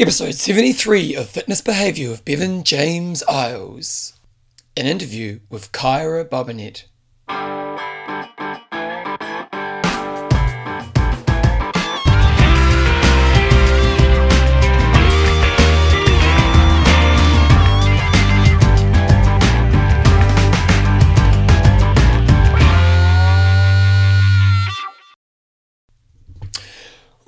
Episode 73 of Fitness Behaviour with Bevan James Eyles. An interview with Kyra Bobinet.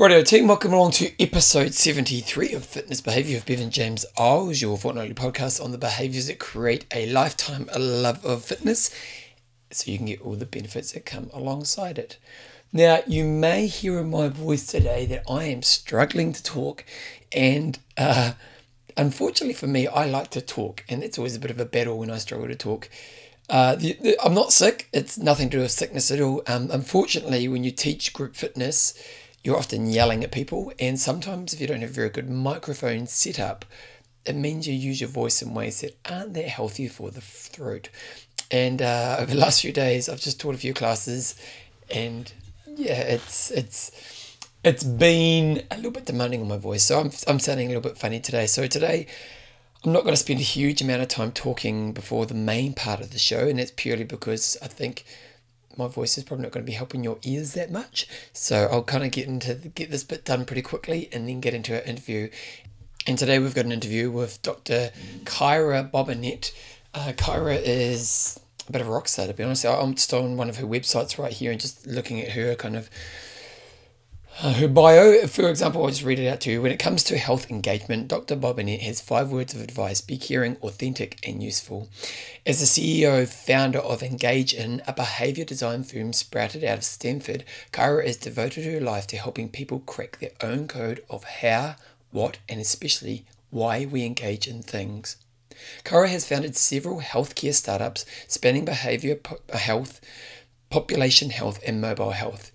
Righto team, welcome along to episode 73 of Fitness Behaviour with Bevan James Eyles, your fortnightly podcast on the behaviours that create a lifetime love of fitness so you can get all the benefits that come alongside it. Now, you may hear in my voice today that I am struggling to talk, and uh, unfortunately for me, I like to talk, and it's always a bit of a battle when I struggle to talk. Uh, the, the, I'm not sick, it's nothing to do with sickness at all. Um, unfortunately, when you teach group fitness, you're often yelling at people, and sometimes if you don't have a very good microphone setup, it means you use your voice in ways that aren't that healthy for the throat. And uh, over the last few days, I've just taught a few classes, and yeah, it's it's it's been a little bit demanding on my voice. So I'm I'm sounding a little bit funny today. So today. I'm not going to spend a huge amount of time talking before the main part of the show, and that's purely because I think my voice is probably not going to be helping your ears that much. So I'll kind of get into get this bit done pretty quickly and then get into our interview. And today we've got an interview with Dr. Kyra Bobinet. Uh, Kyra is a bit of a rock star, to be honest. I'm just on one of her websites right here and just looking at her kind of uh, her bio, for example, I'll just read it out to you. When it comes to health engagement, Dr. Bobinet has five words of advice be caring, authentic, and useful. As the CEO founder of Engage In, a behavior design firm sprouted out of Stanford, Kyra has devoted her life to helping people crack their own code of how, what, and especially why we engage in things. Kyra has founded several healthcare startups spanning behavior health, population health, and mobile health.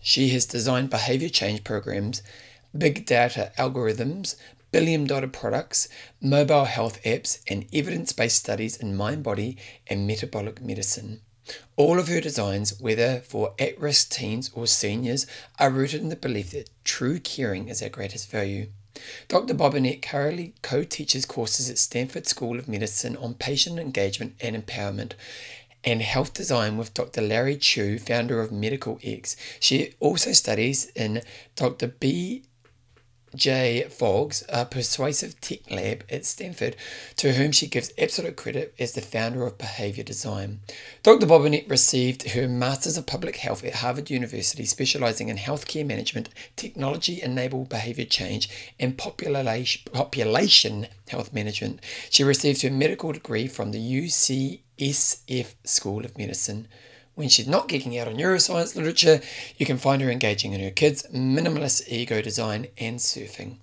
She has designed behavior change programs, big data algorithms, billion dollar products, mobile health apps, and evidence based studies in mind body and metabolic medicine. All of her designs, whether for at risk teens or seniors, are rooted in the belief that true caring is our greatest value. Dr. Bobinet currently co teaches courses at Stanford School of Medicine on patient engagement and empowerment and health design with Dr. Larry Chu, founder of Medicine X. She also studies in Dr. B. J. Fogg's persuasive tech lab at Stanford, to whom she gives absolute credit as the founder of behavior design. Dr. Bobinet received her Masters of Public Health at Harvard University, specializing in healthcare management, technology enabled behavior change, and population health management. She received her medical degree from the UC SF School of Medicine. When she's not geeking out on neuroscience literature, you can find her engaging in her kids, minimalist ego design, and surfing.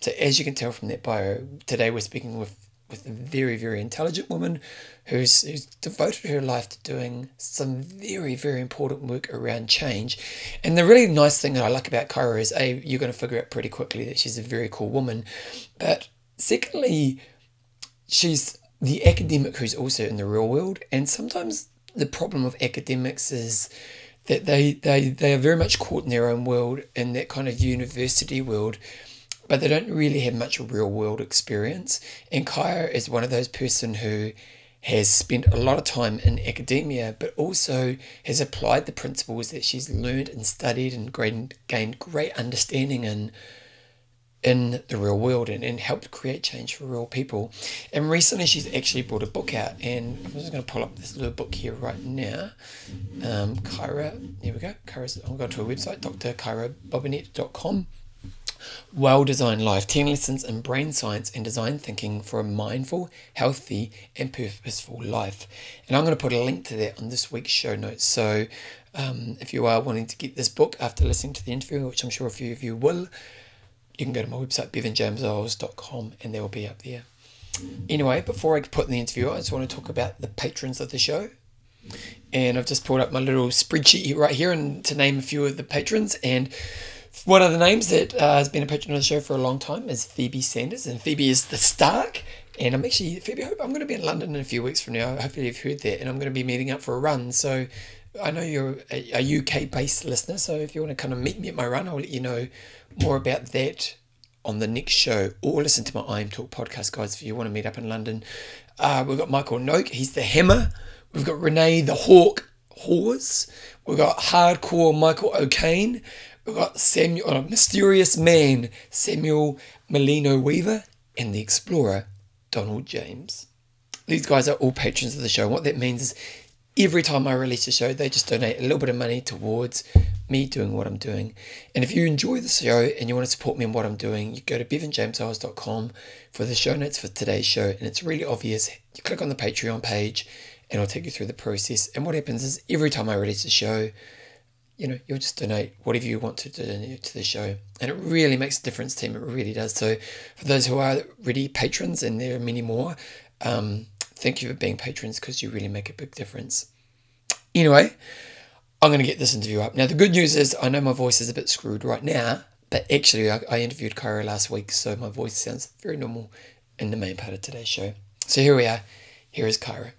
So, as you can tell from that bio, today we're speaking with, with a very, very intelligent woman who's, who's devoted her life to doing some very, very important work around change. And the really nice thing that I like about Kyra is A, you're going to figure out pretty quickly that she's a very cool woman. But secondly, she's the academic who's also in the real world. And sometimes the problem of academics is that they, they, they are very much caught in their own world, in that kind of university world, but they don't really have much real world experience. And Kaya is one of those person who has spent a lot of time in academia, but also has applied the principles that she's learned and studied and gained, great understanding in in the real world and, and helped create change for real people. And recently she's actually brought a book out and I'm just going to pull up this little book here right now. Um, Kyra, here we go. Kyra's, I'll go to her website, drkyrabobinet.com. Well Designed Life 10 Lessons in Brain Science and Design Thinking for a Mindful, Healthy, and Purposeful Life. And I'm going to put a link to that on this week's show notes. So um, if you are wanting to get this book after listening to the interview, which I'm sure a few of you will, you can go to my website, bevanjameseyles.com, and they will be up there. Anyway, before I put in the interview, I just want to talk about the patrons of the show. And I've just pulled up my little spreadsheet right here and to name a few of the patrons. And one of the names that uh, has been a patron of the show for a long time is Phoebe Sanders. And Phoebe is the Stark. And I'm actually, Phoebe, hope I'm going to be in London in a few weeks from now. Hopefully, you've heard that. And I'm going to be meeting up for a run. So I know you're a, a UK based listener. So if you want to kind of meet me at my run, I'll let you know more about that on the next show or listen to my I Am Talk podcast, guys, if you want to meet up in London. Uh, we've got Michael Noak, he's the Hammer. We've got Renee the Hawk Hawes. We've got Hardcore Michael O'Kane. We've got Samuel, uh, Mysterious Man, Samuel Molino Weaver, and the Explorer, Donald James. These guys are all patrons of the show. What that means is every time I release a show, they just donate a little bit of money towards me doing what I'm doing. And if you enjoy the show and you want to support me in what I'm doing, you go to bevanjameseyles.com for the show notes for today's show. And it's really obvious. You click on the Patreon page and I'll take you through the process. And what happens is every time I release a show, you know, you'll just donate whatever you want to donate to the show. And it really makes a difference team. It really does. So for those who are already patrons, and there are many more, um, thank you for being patrons because you really make a big difference. Anyway, I'm going to get this interview up. Now, the good news is I know my voice is a bit screwed right now, but actually, I, I interviewed Kyra last week, so my voice sounds very normal in the main part of today's show. So here we are. Here is Kyra.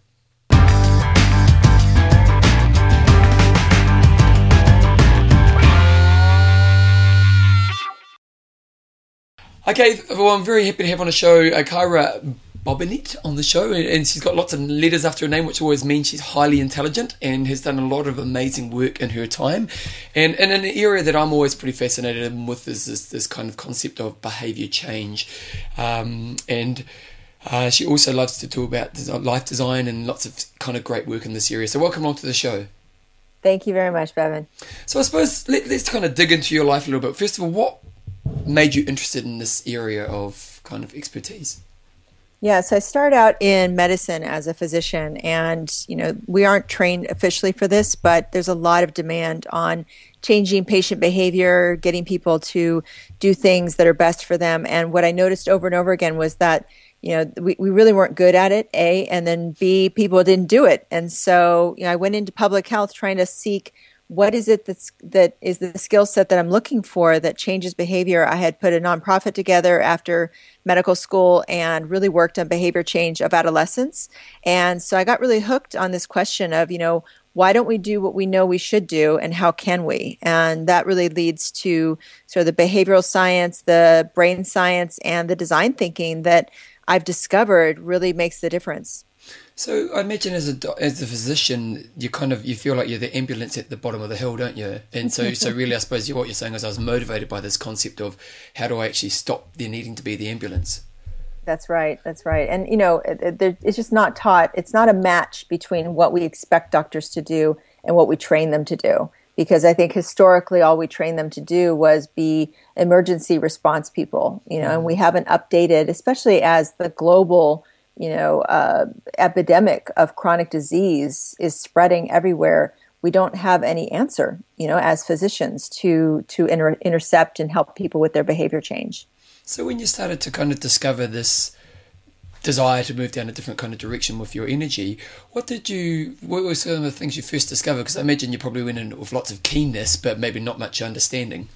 Okay, I'm very happy to have on the show uh, Kyra Bobinet on the show, and she's got lots of letters after her name, which always means she's highly intelligent and has done a lot of amazing work in her time. And, and in an area that I'm always pretty fascinated with is this, this kind of concept of behavior change. Um, and uh, she also loves to talk about life design and lots of kind of great work in this area. So, welcome along to the show. Thank you very much, Bevan. So, I suppose let, let's kind of dig into your life a little bit. First of all, what made you interested in this area of kind of expertise? Yeah, so I started out in medicine as a physician, and you know we aren't trained officially for this, but there's a lot of demand on changing patient behavior, getting people to do things that are best for them. And what I noticed over and over again was that you know we, we really weren't good at it a and then b people didn't do it and so you know i went into public health trying to seek what is it that's that is the skill set that I'm looking for that changes behavior? I had put a nonprofit together after medical school and really worked on behavior change of adolescents. And so I got really hooked on this question of, you know, why don't we do what we know we should do and how can we? And that really leads to sort of the behavioral science, the brain science, and the design thinking that I've discovered really makes the difference. So I imagine as a as a physician, you kind of you feel like you're the ambulance at the bottom of the hill, don't you? And so so really, I suppose what you're saying is I was motivated by this concept of how do I actually stop there needing to be the ambulance. That's right. That's right. And you know, it, it, it's just not taught. It's not a match between what we expect doctors to do and what we train them to do. Because I think historically, all we trained them to do was be emergency response people. You know, and mm-hmm. we haven't updated, especially as the global you know, uh, epidemic of chronic disease is spreading everywhere. We don't have any answer, you know, as physicians to to inter- intercept and help people with their behavior change. So when you started to kind of discover this desire to move down a different kind of direction with your energy, what did you? What were some of the things you first discovered? Because I imagine you probably went in with lots of keenness, but maybe not much understanding.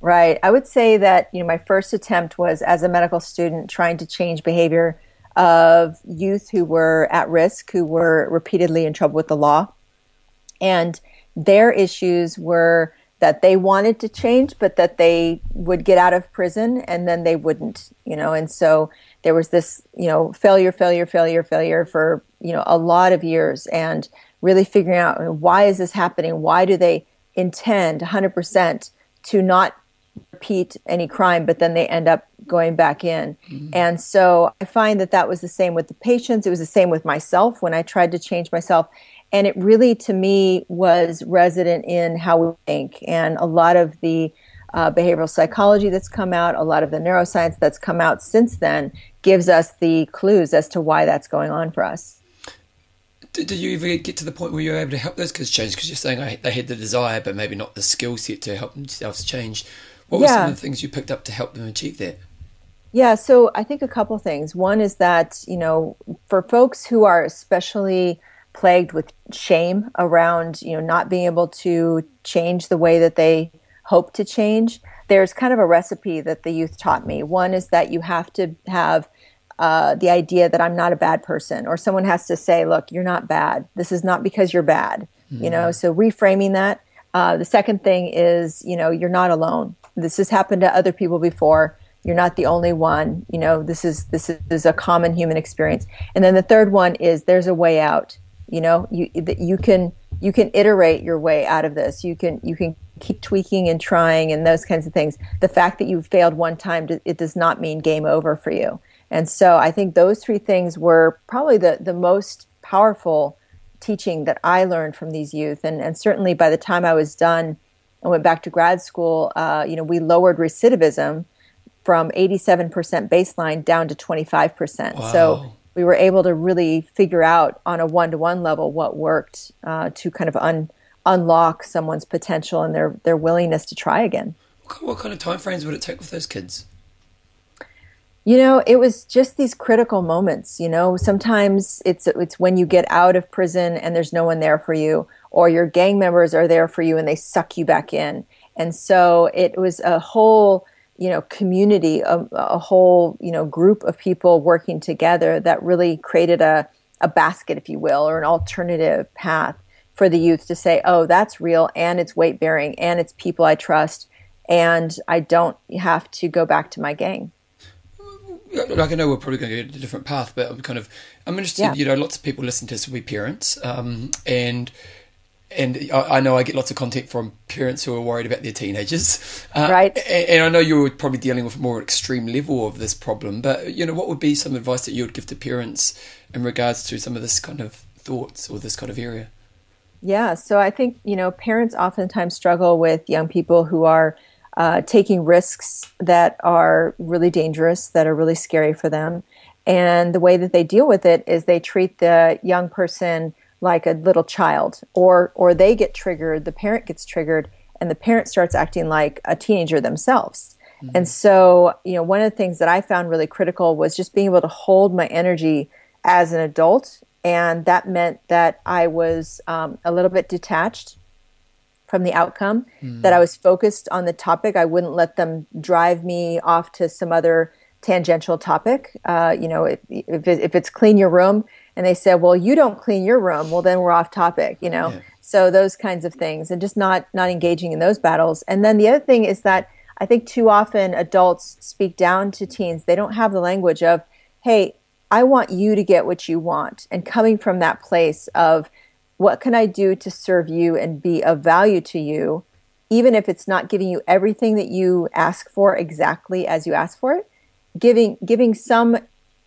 Right. I would say that you know my first attempt was as a medical student trying to change behavior of youth who were at risk, who were repeatedly in trouble with the law. And their issues were that they wanted to change, but that they would get out of prison and then they wouldn't, you know. And so there was this, you know, failure, failure, failure, failure for, you know, a lot of years and really figuring out why is this happening? Why do they intend 100% to not repeat any crime, but then they end up going back in. Mm-hmm. And so I find that that was the same with the patients. It was the same with myself when I tried to change myself. And it really, to me, was resident in how we think. And a lot of the uh, behavioral psychology that's come out, a lot of the neuroscience that's come out since then gives us the clues as to why that's going on for us. Did, did you ever get to the point where you were able to help those kids change? Because you're saying I, they had the desire, but maybe not the skill set to help themselves change. What were some of the things you picked up to help them achieve that? Yeah, so I think a couple things. One is that, you know, for folks who are especially plagued with shame around, you know, not being able to change the way that they hope to change, there's kind of a recipe that the youth taught me. One is that you have to have uh, the idea that I'm not a bad person, or someone has to say, look, you're not bad. This is not because you're bad. Mm-hmm. You know, mm-hmm. so reframing that. Uh, the second thing is, you know, you're not alone. This has happened to other people before You're not the only one. You know, this is this is a common human experience. And then the third one is there's a way out. You know, you you can you can iterate your way out of this. You can you can keep tweaking and trying and those kinds of things. The fact that you failed one time it does not mean game over for you. And so I think those three things were probably the the most powerful teaching that I learned from these youth. And and certainly by the time I was done and went back to grad school, uh, you know, we lowered recidivism from 87% baseline down to 25%. Wow. So we were able to really figure out on a one-to-one level what worked uh, to kind of un- unlock someone's potential and their, their willingness to try again. What kind of time frames would it take with those kids? You know, it was just these critical moments. You know, sometimes it's it's when you get out of prison and there's no one there for you, or your gang members are there for you and they suck you back in. And so it was a whole you know community a, a whole you know group of people working together that really created a, a basket if you will or an alternative path for the youth to say oh that's real and it's weight bearing and it's people i trust and i don't have to go back to my gang like I know we're probably going to go a different path, but I'm kind of I'm interested. Yeah. You know, lots of people listen to this will be parents, um, and and I, I, know I get lots of content from parents who are worried about their teenagers, uh, right? And, and, I know you're probably dealing with a more extreme level of this problem. But you know, what would be some advice that you would give to parents in regards to some of this kind of thoughts or this kind of area? Yeah, so I think you know parents oftentimes struggle with young people who are uh, taking risks that are really dangerous, that are really scary for them, and the way that they deal with it is they treat the young person like a little child or or they get triggered the parent gets triggered and the parent starts acting like a teenager themselves mm-hmm. and so you know one of the things that i found really critical was just being able to hold my energy as an adult and that meant that i was um, a little bit detached from the outcome mm-hmm. that i was focused on the topic i wouldn't let them drive me off to some other tangential topic uh, you know if, if, it, if it's clean your room and they said, "Well, you don't clean your room." Well, then we're off topic, you know. Yeah. So those kinds of things, and just not not engaging in those battles. And then the other thing is that I think too often adults speak down to teens. They don't have the language of, "Hey, I want you to get what you want," and coming from that place of, "What can I do to serve you and be of value to you?" Even if it's not giving you everything that you ask for exactly as you ask for it, giving giving some,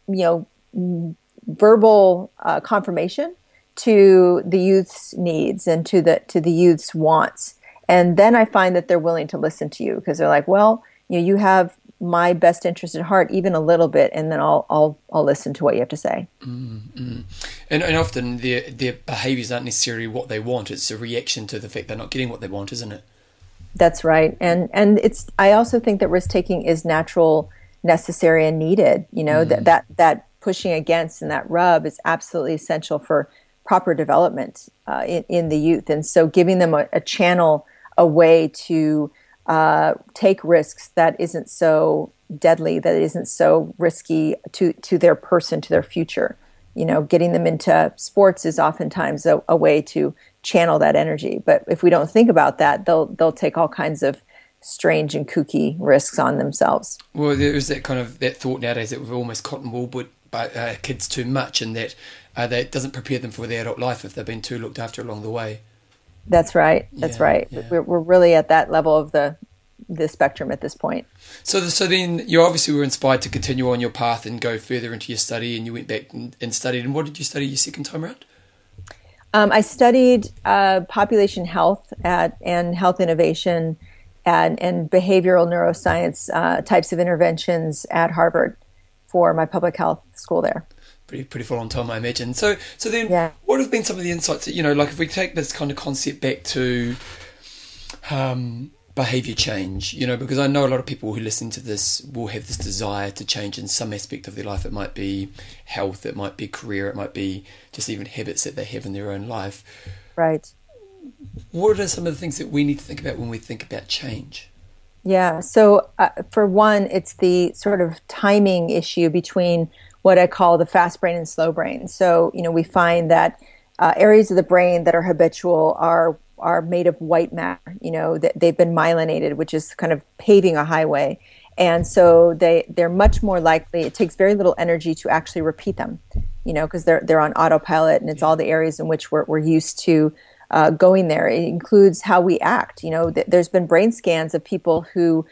you know, verbal uh, confirmation to the youth's needs and to the to the youth's wants. And then i find that they're willing to listen to you because they're like well you know you have my best interest at heart even a little bit and then i'll i'll i'll listen to what you have to say. Mm-hmm. and, and often their their behaviors aren't necessarily what they want. It's a reaction to the fact they're not getting what they want isn't it? That's right. And and it's i also think that risk taking is natural necessary and needed you know mm. that that that pushing against and that rub is absolutely essential for proper development uh, in, in, the youth. And so giving them a, a channel, a way to uh, take risks that isn't so deadly, that isn't so risky to, to their person, to their future. You know, getting them into sports is oftentimes a, a way to channel that energy. But if we don't think about that, they'll they'll take all kinds of strange and kooky risks on themselves. Well, there's that kind of that thought nowadays that we've almost cotton wool, but uh, kids too much, and that uh, that doesn't prepare them for the adult life if they've been too looked after along the way. That's right. That's yeah, right. Yeah. We're, we're really at that level of the the spectrum at this point. So, the, so then you obviously were inspired to continue on your path and go further into your study, and you went back and, and studied. And what did you study your second time around? Um, I studied uh, population health at, and health innovation and, and behavioral neuroscience uh, types of interventions at Harvard for my public health school there. Pretty pretty full on time, I imagine. So so then, yeah. what have been some of the insights that you know, like if we take this kind of concept back to um, behavior change, you know, because I know a lot of people who listen to this will have this desire to change in some aspect of their life. It might be health, it might be career, it might be just even habits that they have in their own life. Right. What are some of the things that we need to think about when we think about change? Yeah. So, uh, for one, it's the sort of timing issue between what I call the fast brain and slow brain. So, you know, we find that uh, areas of the brain that are habitual are are made of white matter. You know, that they've been myelinated, which is kind of paving a highway. and so they they're much more likely. It takes very little energy to actually repeat them, you know, because they're they're on autopilot, and it's all the areas in which we're we're used to uh, going there. It includes how we act. You know, th- there's been brain scans of people who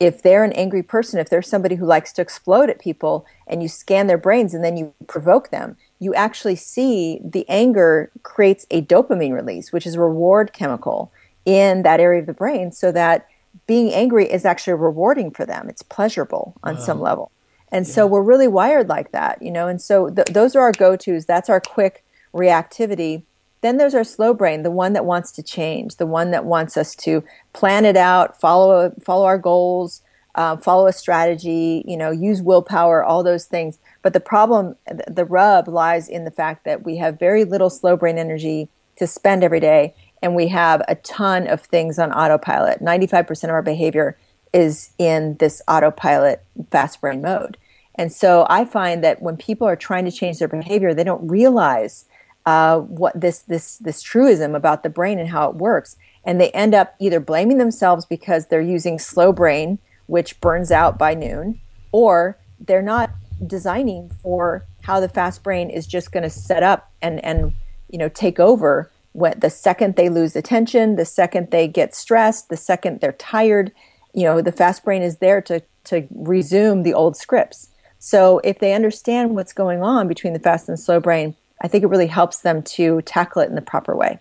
if they're an angry person, if they're somebody who likes to explode at people and you scan their brains and then you provoke them, you actually see the anger creates a dopamine release, which is a reward chemical in that area of the brain, so that being angry is actually rewarding for them. It's pleasurable on wow. some level. And yeah. so we're really wired like that, you know, and so th- those are our go tos. That's our quick reactivity. Then there's our slow brain, the one that wants to change, the one that wants us to plan it out, follow follow our goals, uh, follow a strategy, you know, use willpower, all those things. But the problem, the rub lies in the fact that we have very little slow brain energy to spend every day, and we have a ton of things on autopilot. 95% of our behavior is in this autopilot fast brain mode. And so I find that when people are trying to change their behavior, they don't realize uh, what this this this truism about the brain and how it works, and they end up either blaming themselves because they're using slow brain, which burns out by noon, or they're not designing for how the fast brain is just going to set up and and you know take over when the second they lose attention, the second they get stressed, the second they're tired, you know, the fast brain is there to to resume the old scripts. So if they understand what's going on between the fast and slow brain, I think it really helps them to tackle it in the proper way.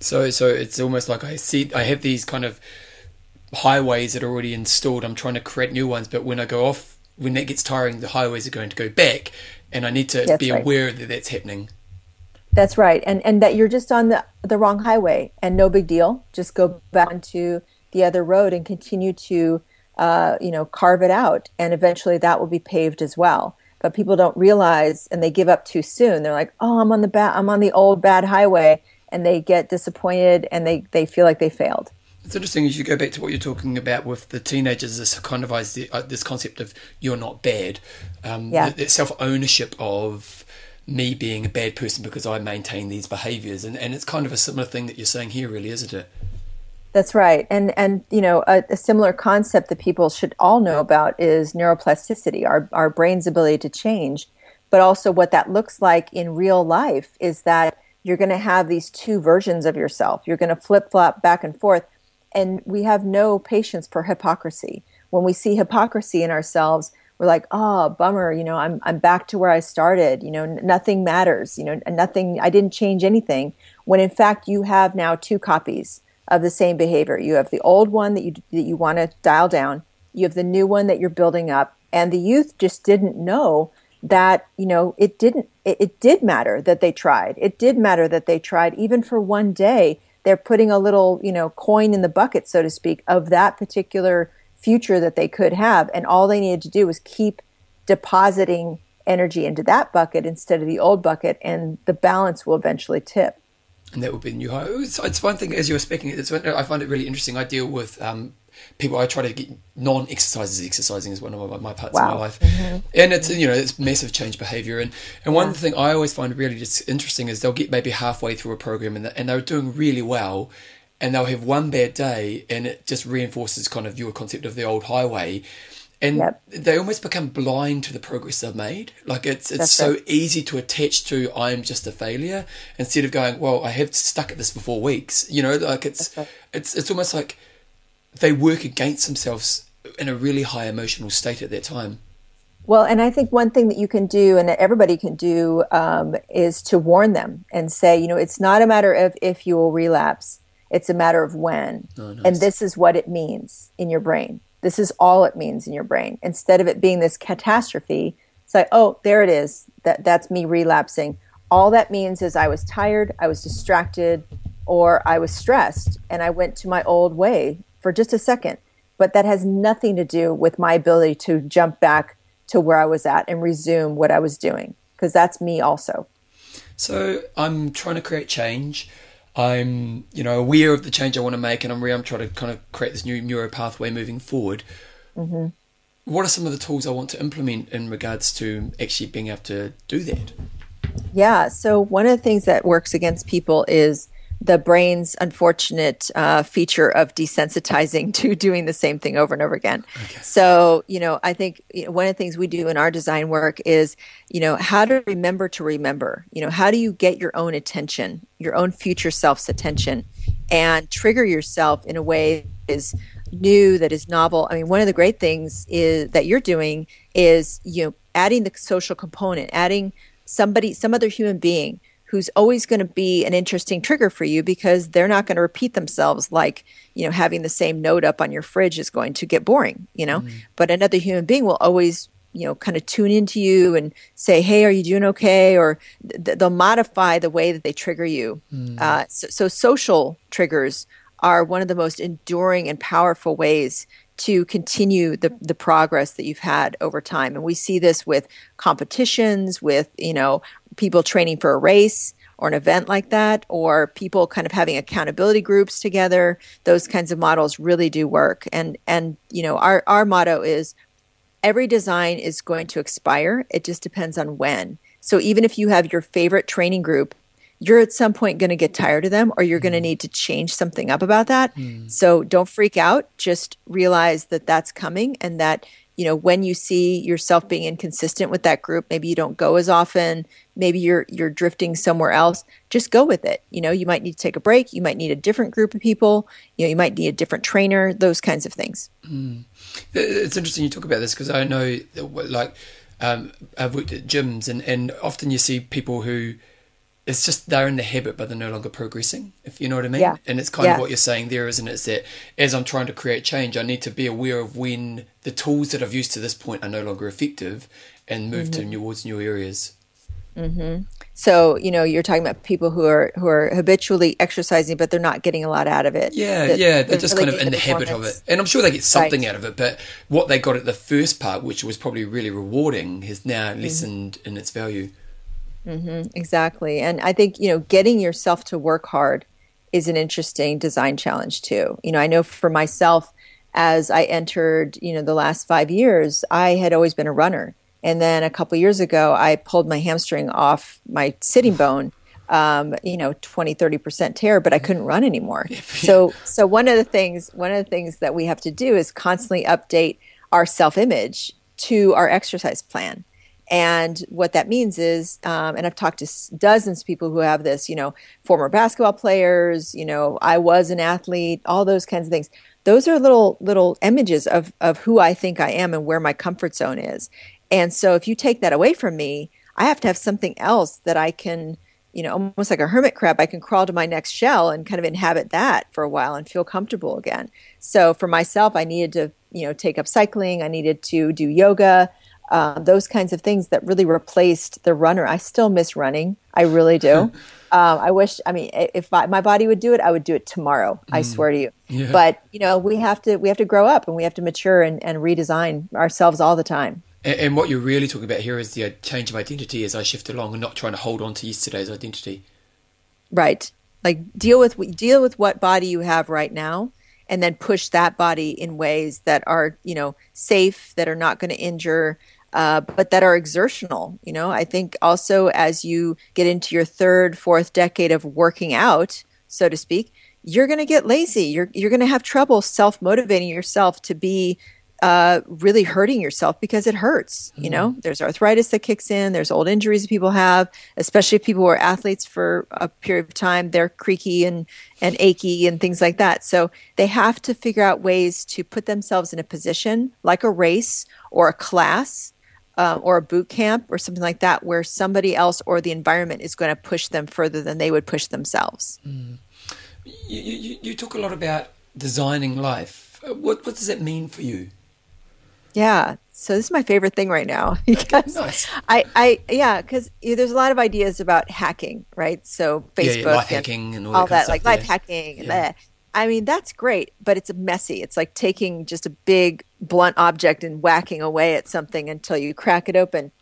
So, so it's almost like I see, I have these kind of highways that are already installed. I'm trying to create new ones, but when I go off, when that gets tiring, the highways are going to go back, and I need to that's be right. aware that that's happening. That's right, and and that you're just on the the wrong highway, and no big deal. Just go back to the other road and continue to, uh, you know, carve it out, and eventually that will be paved as well but people don't realize and they give up too soon. They're like, "Oh, I'm on the bad I'm on the old bad highway." And they get disappointed and they, they feel like they failed. It's interesting as you go back to what you're talking about with the teenagers. This kind of uh, this concept of you're not bad, um, yeah. self ownership of me being a bad person because I maintain these behaviours, and and it's kind of a similar thing that you're saying here, really, isn't it? That's right, and and you know a, a, similar concept that people should all know about is neuroplasticity, our our brain's ability to change, but also what that looks like in real life is that you're going to have these two versions of yourself. You're going to flip flop back and forth, and we have no patience for hypocrisy. When we see hypocrisy in ourselves, we're like, oh, bummer, you know, I'm I'm back to where I started. You know, n- nothing matters. You know, nothing. I didn't change anything. When in fact you have now two copies of the same behavior. You have the old one that you that you want to dial down. You have the new one that you're building up, and the youth just didn't know that you know it didn't it, it did matter that they tried. It did matter that they tried even for one day. They're putting a little you know coin in the bucket, so to speak, of that particular future that they could have, and all they needed to do was keep depositing energy into that bucket instead of the old bucket, and the balance will eventually tip and that would be the new high. It's, it's one thing as you were speaking. It's I find it really interesting. I deal with um, people. I try to get non-exercises. Exercising is one of my, my parts wow. of my life, mm-hmm. and it's you know it's massive change behavior. And and one yeah. thing I always find really just interesting is they'll get maybe halfway through a program and and they're doing really well, and they'll have one bad day, and it just reinforces kind of your concept of the old highway and yep. they almost become blind to the progress they've made. Like it's it's That's so right. easy to attach to I'm just a failure instead of going, well, I have stuck at this for four weeks. You know, like it's right. it's it's almost like they work against themselves in a really high emotional state at that time. Well, and I think one thing that you can do and that everybody can do um, is to warn them and say, you know, it's not a matter of if you will relapse; it's a matter of when, oh, nice. and this is what it means in your brain this is all it means in your brain. Instead of it being this catastrophe, it's like, oh, there it is. That that's me relapsing. All that means is I was tired, I was distracted, or I was stressed, and I went to my old way for just a second. But that has nothing to do with my ability to jump back to where I was at and resume what I was doing, because that's me also. So I'm trying to create change. I'm, you know, aware of the change I want to make, and I'm really I'm trying to kind of create this new neuro pathway moving forward. Mm-hmm. What are some of the tools I want to implement in regards to actually being able to do that? Yeah. So one of the things that works against people is the brain's unfortunate uh, feature of desensitizing to doing the same thing over and over again. Okay. So, you know, I think you know, one of the things we do in our design work is, you know, how to remember to remember. You know, how do you get your own attention, your own future self's attention, and trigger yourself in a way that is new, that is novel. I mean, one of the great things is that you're doing is, you know, adding the social component, adding somebody, some other human being who's always going to be an interesting trigger for you because they're not going to repeat themselves like you know having the same note up on your fridge is going to get boring you know mm. but another human being will always you know kind of tune into you and say hey are you doing okay or th- they'll modify the way that they trigger you mm. uh, so, so social triggers are one of the most enduring and powerful ways to continue the, the progress that you've had over time. And we see this with competitions, with, you know, people training for a race or an event like that, or people kind of having accountability groups together. Those kinds of models really do work. And and you know, our, our motto is every design is going to expire. It just depends on when. So even if you have your favorite training group you're at some point going to get tired of them or you're going to mm. need to change something up about that. Mm. So don't freak out. Just realize that that's coming and that, you know, when you see yourself being inconsistent with that group, maybe you don't go as often, maybe you're you're drifting somewhere else, just go with it. You know, you might need to take a break, you might need a different group of people, you know, you might need a different trainer, those kinds of things. Mm. It's interesting you talk about this because I know like um, I've worked at gyms and and often you see people who it's just they're in the habit, but they're no longer progressing. If you know what I mean. Yeah. And it's kind yeah. of what you're saying there, isn't it? It's that as I'm trying to create change, I need to be aware of when the tools that I've used to this point are no longer effective, and move mm-hmm. to new towards new areas. Mm-hmm. So you know, you're talking about people who are who are habitually exercising, but they're not getting a lot out of it. Yeah, the, yeah, they're just really kind of in the habit of it, and I'm sure they get something right. out of it. But what they got at the first part, which was probably really rewarding, has now mm-hmm. lessened mm-hmm. in its value. Mm-hmm, exactly. And I think, you know, getting yourself to work hard is an interesting design challenge too. You know, I know for myself, as I entered, you know, the last five years, I had always been a runner. And then a couple years ago, I pulled my hamstring off my sitting bone. Um, you know, 20, 30% tear, but I couldn't run anymore. So, so one of the things, one of the things that we have to do is constantly update our self image to our exercise plan. And what that means is, um, and I've talked to dozens of people who have this, you know, former basketball players, you know, I was an athlete, all those kinds of things. Those are little little images of of who I think I am and where my comfort zone is. And so if you take that away from me, I have to have something else that I can, you know, almost like a hermit crab, I can crawl to my next shell and kind of inhabit that for a while and feel comfortable again. So for myself, I needed to, you know, take up cycling, I needed to do yoga, uh, those kinds of things that really replaced the runner. I still miss running. I really do. um, I wish. I mean, if I, my body would do it, I would do it tomorrow. Mm. I swear to you. Yeah. But you know, we have to we have to grow up and we have to mature and, and redesign ourselves all the time. And, and what you're really talking about here is the change of identity as I shift along, and not trying to hold on to yesterday's identity. Right. Like deal with deal with what body you have right now and then push that body in ways that are you know safe that are not going to injure uh, but that are exertional. You know, I think also as you get into your third, fourth decade of working out, so to speak, you're going to get lazy. You're you're going to have trouble self motivating yourself to be uh, really hurting yourself because it hurts. You know, mm-hmm. there's arthritis that kicks in. There's old injuries that people have, especially if people who are athletes for a period of time. They're creaky and and achy and things like that. So they have to figure out ways to put themselves in a position like a race or a class uh, or a boot camp or something like that where somebody else or the environment is going to push them further than they would push themselves. Mm. You, you, you, talk a lot about designing life. Uh, what, what does that mean for you? Yeah, so this is my favorite thing right now because nice. I, I, yeah, because there's a lot of ideas about hacking, right? So Facebook, yeah, yeah, life hacking, and all, all that, that like life hacking, and that. I mean, that's great, but it's messy. It's like taking just a big blunt object and whacking away at something until you crack it open.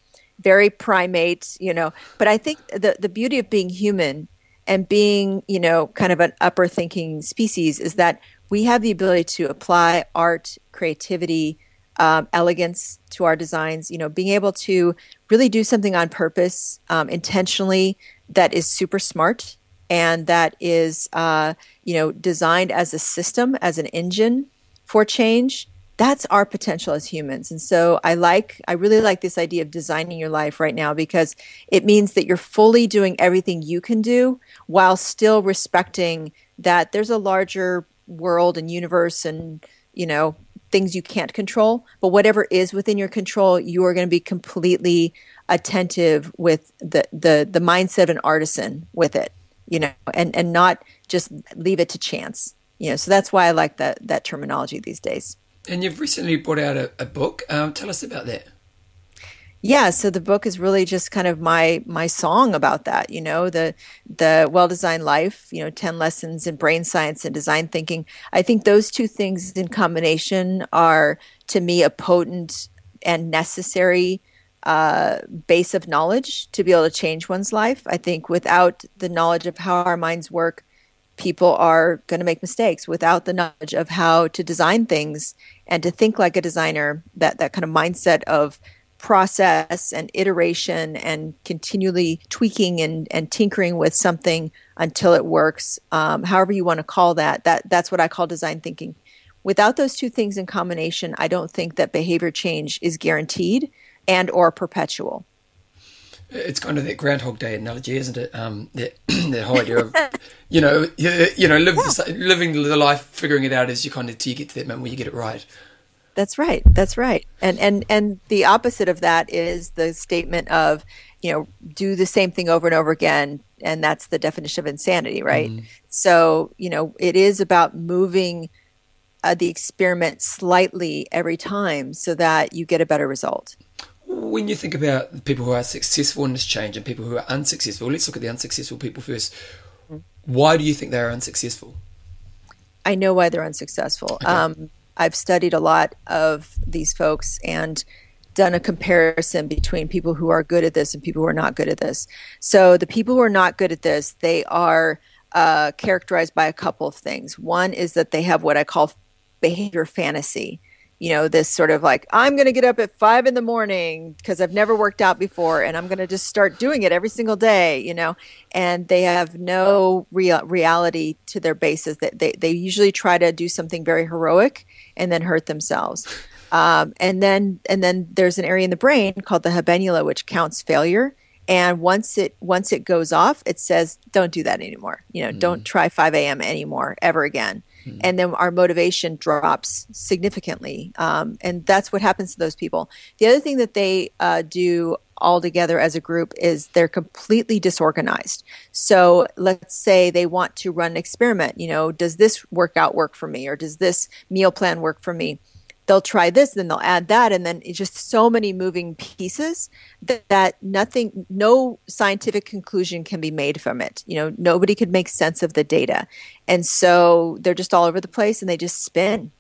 Very primate, you know. But I think the the beauty of being human and being, you know, kind of an upper thinking species is that we have the ability to apply art, creativity, um, elegance to our designs. You know, being able to really do something on purpose, um, intentionally, that is super smart and that is, uh, you know, designed as a system, as an engine for change, that's our potential as humans. And so I like, I really like this idea of designing your life right now because it means that you're fully doing everything you can do while still respecting that there's a larger world and universe and, you know, things you can't control. But whatever is within your control, you are going to be completely attentive with the, the, the mindset of an artisan with it, you know, and, and not just leave it to chance. You know, so that's why I like that that terminology these days. And you've recently brought out a, a book. Um, tell us about that. Yeah, so the book is really just kind of my my song about that, you know, the the well-designed life, you know, 10 lessons in brain science and design thinking. I think those two things in combination are to me a potent and necessary uh, base of knowledge to be able to change one's life. I think without the knowledge of how our minds work, people are going to make mistakes. Without the knowledge of how to design things and to think like a designer that that kind of mindset of process and iteration and continually tweaking and, and tinkering with something until it works um, however you want to call that that that's what i call design thinking. Without those two things in combination i don't think that behavior change is guaranteed and or perpetual it's kind of that Groundhog Day analogy, isn't it? Um, that, that whole idea of, you know, you, you know, live the, living the life, figuring it out as you kind of till you get to that moment where you get it right. That's right. That's right. And and and the opposite of that is the statement of, you know, do the same thing over and over again, and that's the definition of insanity, right? Mm. So you know, it is about moving uh, the experiment slightly every time so that you get a better result when you think about people who are successful in this change and people who are unsuccessful, let's look at the unsuccessful people first. Why do you think they are unsuccessful? I know why they're unsuccessful. Okay. Um, I've studied a lot of these folks and done a comparison between people who are good at this and people who are not good at this. So the people who are not good at this, they are uh, characterized by a couple of things. One is that they have what I call behavior fantasy you know, this sort of like, I'm going to get up at five in the morning because I've never worked out before and I'm going to just start doing it every single day, you know, and they have no real reality to their basis that they, they usually try to do something very heroic and then hurt themselves. Um, and then, and then there's an area in the brain called the habenula, which counts failure. And once it, once it goes off, it says, don't do that anymore. You know, mm. don't try 5 a.m. anymore, ever again mm-hmm. and then our motivation drops significantly. Um, and that's what happens to those people. The other thing that they uh, do all together as a group is they're completely disorganized. So let's say they want to run an experiment. You know, does this workout work for me, or does this meal plan work for me? They'll try this, then they'll add that, and then it's just so many moving pieces that, that nothing, no scientific conclusion can be made from it. You know, nobody could make sense of the data, and so they're just all over the place and they just spin.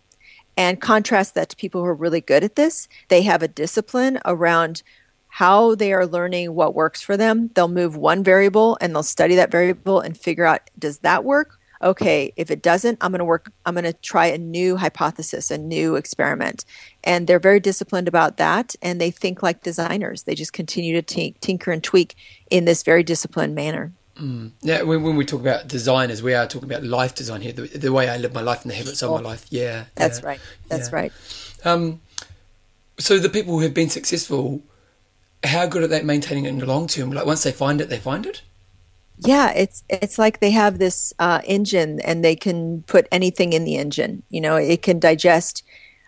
And contrast that to people who are really good at this. They have a discipline around how they are learning what works for them. They'll move one variable and they'll study that variable and figure out does that work okay, if it doesn't, I'm going to work, I'm going to try a new hypothesis, a new experiment. And they're very disciplined about that. And they think like designers. They just continue to t- tinker and tweak in this very disciplined manner. Mm. Yeah, when, when, we talk about designers, we are talking about life design here, the, the way I live my life and the habits of my life. Yeah. That's yeah, right. That's yeah. right. Um, so the people who have been successful, how good are they maintaining it in the long term? Like once they find it, they find it? Yeah it's it's like they have this uh, engine and they can put anything in the engine you know it can digest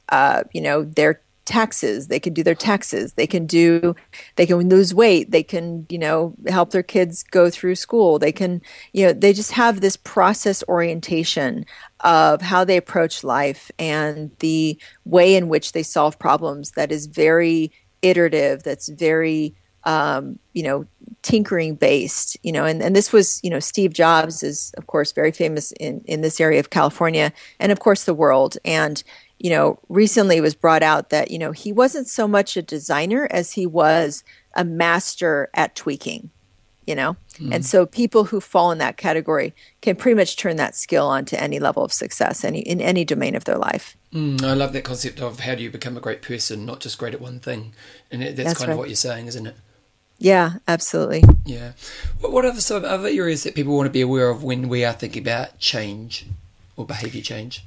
uh, you know their taxes they can do their taxes they can do they can lose weight they can you know help their kids go through school they can you know they just have this process orientation of how they approach life and the way in which they solve problems that is very iterative that's very um, you know, tinkering based, you know, and, and this was, you know, Steve Jobs is, of course, very famous in, in this area of California and, of course, the world. And, you know, recently it was brought out that, you know, he wasn't so much a designer as he was a master at tweaking, you know? Mm. And so people who fall in that category can pretty much turn that skill onto any level of success any, in any domain of their life. Mm, I love that concept of how do you become a great person, not just great at one thing. And that's, that's kind right. of what you're saying, isn't it? Yeah, absolutely. Yeah. What, what are some other areas that people want to be aware of when we are thinking about change or behavior change?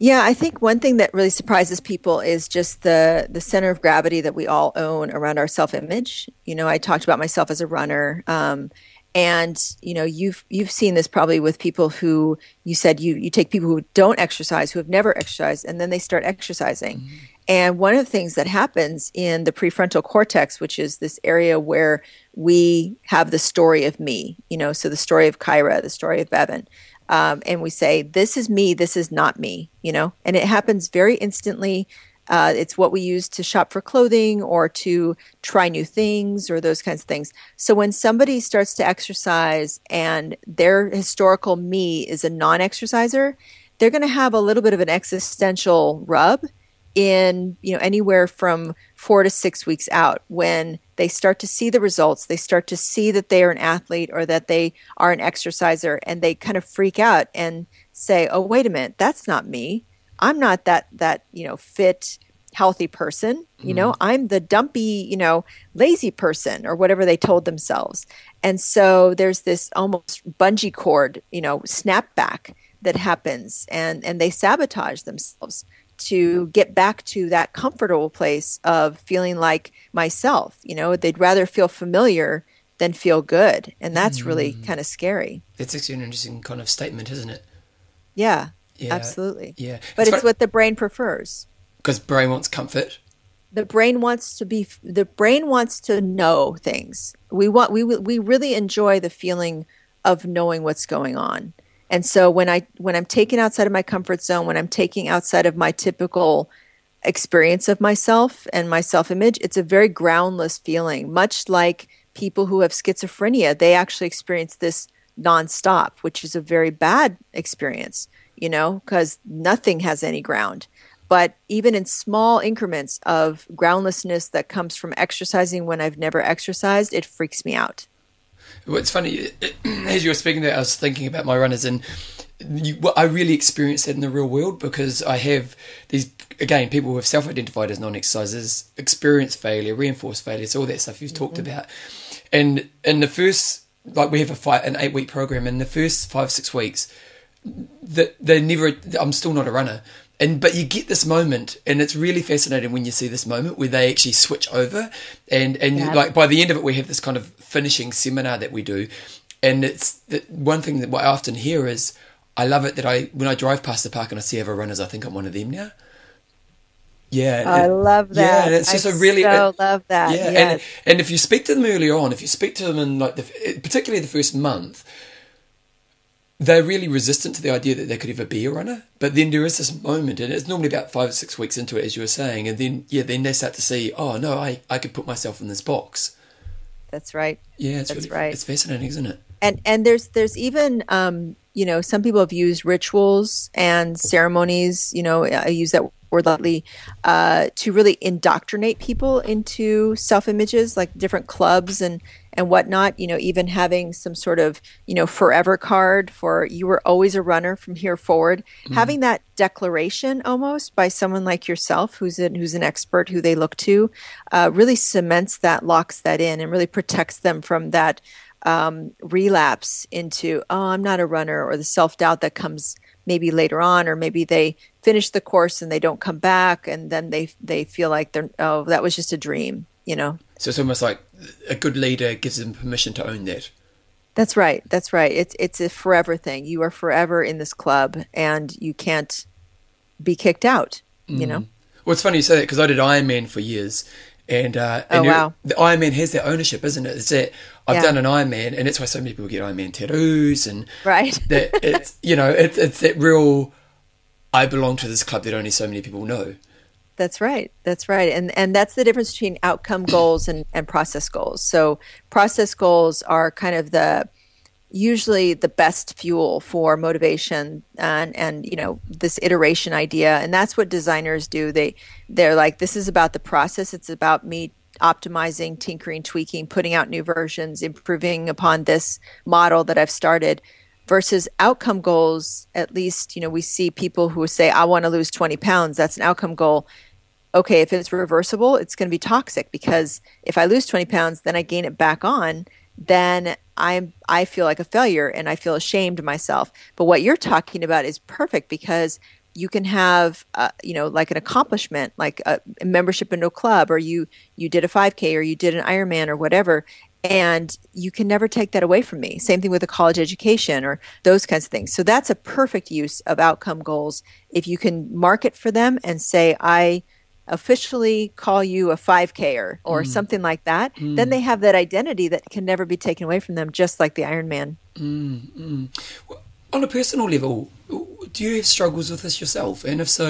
Yeah, I think one thing that really surprises people is just the the center of gravity that we all own around our self image. You know, I talked about myself as a runner, um, and you know, you've you've seen this probably with people who you said you you take people who don't exercise, who have never exercised, and then they start exercising. Mm-hmm. And one of the things that happens in the prefrontal cortex, which is this area where we have the story of me, you know, so the story of Kyra, the story of Bevan, um, and we say, This is me, this is not me, you know, and it happens very instantly. Uh, it's what we use to shop for clothing or to try new things or those kinds of things. So when somebody starts to exercise and their historical me is a non exerciser, they're going to have a little bit of an existential rub in you know anywhere from four to six weeks out when they start to see the results they start to see that they are an athlete or that they are an exerciser and they kind of freak out and say oh wait a minute that's not me. I'm not that that you know fit healthy person. You know mm-hmm. i'm the dumpy you know lazy person or whatever they told themselves. And so there's this almost bungee cord you know snapback that happens and and they sabotage themselves to get back to that comfortable place of feeling like myself. You know, they'd rather feel familiar than feel good. And that's mm. really kind of scary. It's actually an interesting kind of statement, isn't it? Yeah, yeah absolutely. Yeah. But it's, it's what the brain prefers. Because brain wants comfort. The brain wants to be the brain wants to know things. We want we we really enjoy the feeling of knowing what's going on. And so when I when I'm taken outside of my comfort zone, when I'm taking outside of my typical experience of myself and my self-image, it's a very groundless feeling, much like people who have schizophrenia, they actually experience this nonstop, which is a very bad experience, you know, because nothing has any ground. But even in small increments of groundlessness that comes from exercising when I've never exercised, it freaks me out. What's funny, as you were speaking there, I was thinking about my runners, and you, I really experience that in the real world because I have these again people who have self-identified as non-exercisers, experience failure, reinforced failure, so all that stuff you've mm-hmm. talked about. And in the first, like we have a fight, an eight-week program, in the first five six weeks, that they never. I'm still not a runner, and but you get this moment and it's really fascinating when you see this moment where they actually switch over and and yeah. like by the end of it we have this kind of finishing seminar that we do and it's the, one thing that I often hear is I love it that I when I drive past the park and I see other runners I think I'm one of them now yeah, I love that. Yeah, and it's just I a really so it, love that. Yeah, yes. and and if you speak to them early on, if you speak to them in like the eh, particularly the first month, they're really resistant to the idea that they could ever be a runner. But then there is this moment, and it's normally about five or six weeks into it, as you were saying, and then yeah, then they start to see, oh no, I I could put myself in this box. That's right. Yeah, it's that's really, right. It's fascinating, isn't it? And and there's there's even um, you know some people have used rituals and ceremonies. You know, I use that word lightly uh, to really indoctrinate people into self images, like different clubs and and whatnot. You know, even having some sort of you know forever card for you were always a runner from here forward. Mm-hmm. Having that declaration almost by someone like yourself, who's an who's an expert who they look to, uh, really cements that, locks that in, and really protects them from that um, relapse into oh, I'm not a runner, or the self doubt that comes maybe later on, or maybe they finish the course and they don't come back, and then they they feel like they're oh that was just a dream, you know. So it's almost like a good leader gives them permission to own that. That's right. That's right. It's it's a forever thing. You are forever in this club, and you can't be kicked out. You mm. know. Well, it's funny you say that because I did Ironman for years, and, uh, and oh, wow. the Ironman has that ownership, isn't it? It's that I've yeah. done an Ironman, and that's why so many people get Ironman tattoos, and right. that it's you know it's it's that real. I belong to this club that only so many people know. That's right. That's right. And and that's the difference between outcome goals and, and process goals. So process goals are kind of the usually the best fuel for motivation and and you know this iteration idea and that's what designers do they they're like this is about the process it's about me optimizing tinkering tweaking putting out new versions improving upon this model that i've started versus outcome goals at least you know we see people who say i want to lose 20 pounds that's an outcome goal okay, if it's reversible, it's going to be toxic because if I lose 20 pounds, then I gain it back on, then I'm I feel like a failure and I feel ashamed of myself. But what you're talking about is perfect because you can have uh, you know like an accomplishment like a, a membership into a club or you you did a 5k or you did an ironman or whatever and you can never take that away from me same thing with a college education or those kinds of things so that's a perfect use of outcome goals if you can market for them and say i officially call you a 5Ker or mm. something like that, mm. then they have that identity that can never be taken away from them, just like the Ironman. Mm, mm. well, on a personal level, do you have struggles with this yourself? And if so,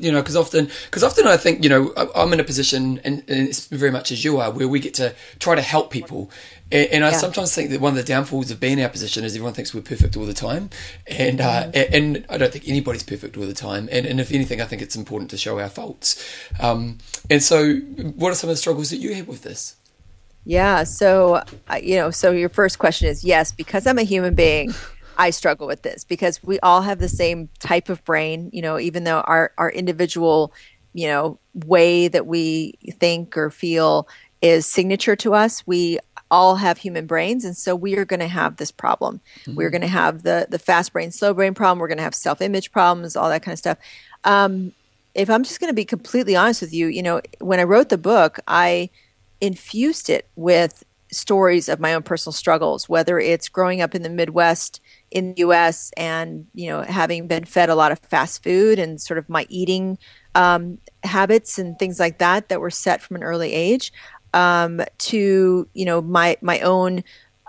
you know, because often, because often I think, you know, I'm in a position, and, and, it's very much as you are, where we get to try to help people. And, and I yeah. sometimes think that one of the downfalls of being in our position is everyone thinks we're perfect all the time, and uh, mm. and I don't think anybody's perfect all the time. And, and if anything, I think it's important to show our faults. Um, and so, what are some of the struggles that you have with this? Yeah. So, you know, so your first question is yes, because I'm a human being. I struggle with this because we all have the same type of brain, you know, even though our, our individual, you know, way that we think or feel is signature to us, we all have human brains and so we are going to have this problem. Mm-hmm. We're going to have the the fast brain slow brain problem, we're going to have self-image problems, all that kind of stuff. Um, if I'm just going to be completely honest with you, you know, when I wrote the book, I infused it with stories of my own personal struggles, whether it's growing up in the Midwest in the US and, you know, having been fed a lot of fast food and sort of my eating um, habits and things like that that were set from an early age um, to, you know, my, my own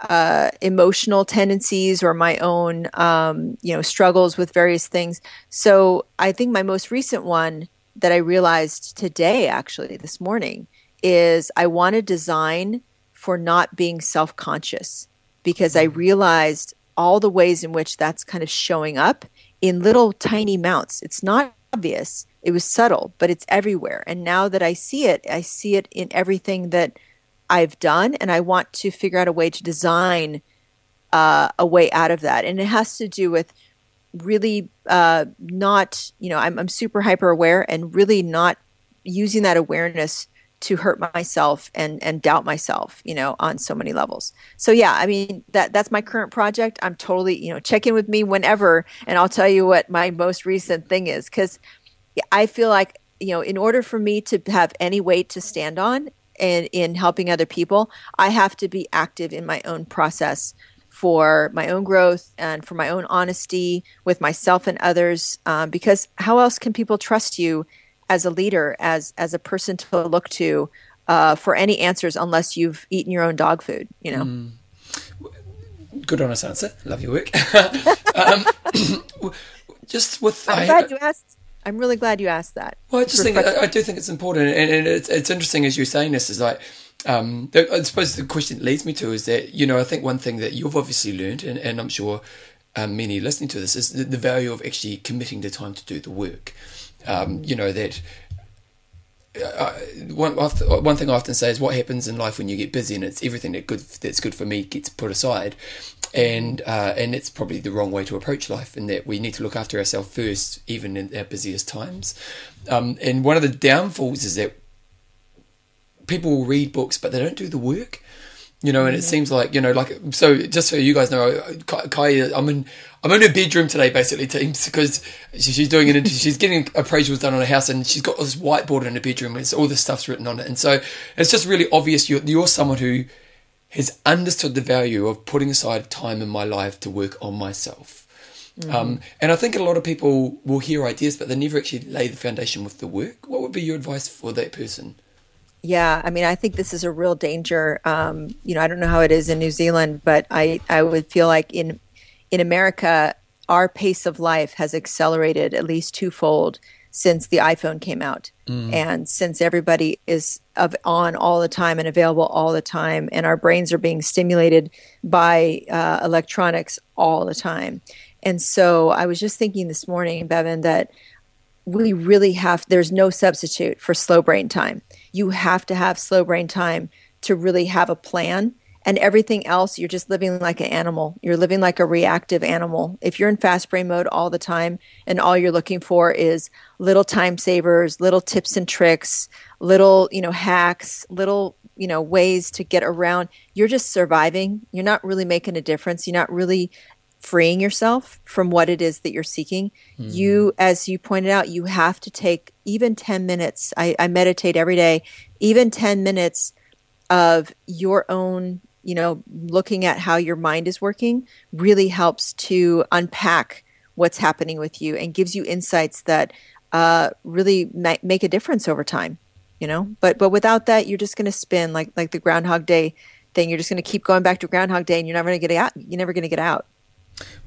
uh, emotional tendencies or my own, um, you know, struggles with various things. So I think my most recent one that I realized today, actually, this morning, is I want to design for not being self conscious because I realized all the ways in which that's kind of showing up in little tiny amounts. It's not obvious, it was subtle, but it's everywhere. And now that I see it, I see it in everything that I've done, and I want to figure out a way to design uh, a way out of that. And it has to do with really uh, not, you know, I'm, I'm super hyper aware and really not using that awareness to hurt myself and and doubt myself you know on so many levels. So yeah i mean that that's my current project. I'm totally you know check in with me whenever and i'll tell you what my most recent thing is because i feel like you know in order for me to have any weight to stand on and in helping other people i have to be active in my own process for my own growth and for my own honesty with myself and others um, because how else can people trust you as a leader, as as a person to look to uh, for any answers, unless you've eaten your own dog food. You know. Mm. Good honest answer. Love your work. um, just with I'm I, glad you asked. I'm really glad you asked that. Well, I just think I, I, do think it's important, and, and it's, it's interesting as you're saying this is like. Um, I suppose the question leads me to is that you know I think one thing that you've obviously learned, and, and I'm sure um, many listening to this, is the, the value of actually committing the time to do the work um, you know that uh, one one thing I often say is what happens in life when you get busy, and it's everything that good that's good for me gets put aside, and uh, and it's probably the wrong way to approach life, in that we need to look after ourselves first, even in our busiest times. Um, and one of the downfalls is that people will read books, but they don't do the work you know, and it seems like you know, like so. Just so you guys know, Kai, I'm in, I'm in her bedroom today, basically, teams, because she's doing it. she's getting appraisals done on her house, and she's got this whiteboard in her bedroom with all this stuff's written on it, and so it's just really obvious you're, you're someone who has understood the value of putting aside time in my life to work on myself. Mm-hmm. Um, and I think a lot of people will hear ideas, but they never actually lay the foundation with the work. What would be your advice for that person? Yeah, I mean, I think this is a real danger. Um, you know, I don't know how it is in New Zealand, but I, I would feel like in in America, our pace of life has accelerated at least twofold since the iPhone came out, mm. and since everybody is of on all the time and available all the time, and our brains are being stimulated by uh, electronics all the time. And so, I was just thinking this morning, Bevan, that we really have. There's no substitute for slow brain time you have to have slow brain time to really have a plan. And everything else you're just living like an animal. You're living like a reactive animal. If you're in fast brain mode all the time and all you're looking for is little time savers little tips and tricks little you know hacks little you know ways to get around you're just surviving. You're not really making a difference. You're not really freeing yourself from what it is that you're seeking mm. you as you pointed out you have to take even 10 minutes. I, I meditate every day. Even 10 minutes of your own you know looking at how your mind is working really helps to unpack what's happening with you and gives you insights that uh, really ma- make a difference over time you know? But but without that you're just going to spin like like the groundhog day thing. You're just going to keep going back to groundhog day and you're never going to get out you're never going to get out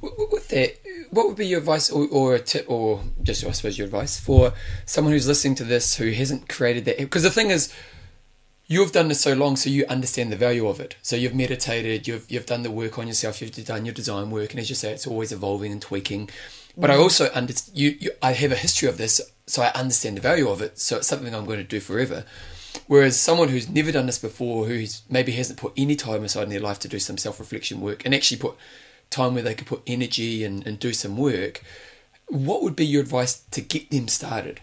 with that what would be your advice or, or, a tip or just i suppose your advice for someone who's listening to this who hasn't created that because the thing is you've done this so long so you understand the value of it so you've meditated you've you've done the work on yourself you've done your design work and as you say it's always evolving and tweaking but I mm. also under you, you I have a history of this so I understand the value of it. So it's something I'm going to do forever. Whereas someone who's never done this before, who maybe hasn't put any time aside in their life to do some self reflection work and actually put time where they could put energy and, and do some work, what would be your advice to get them started?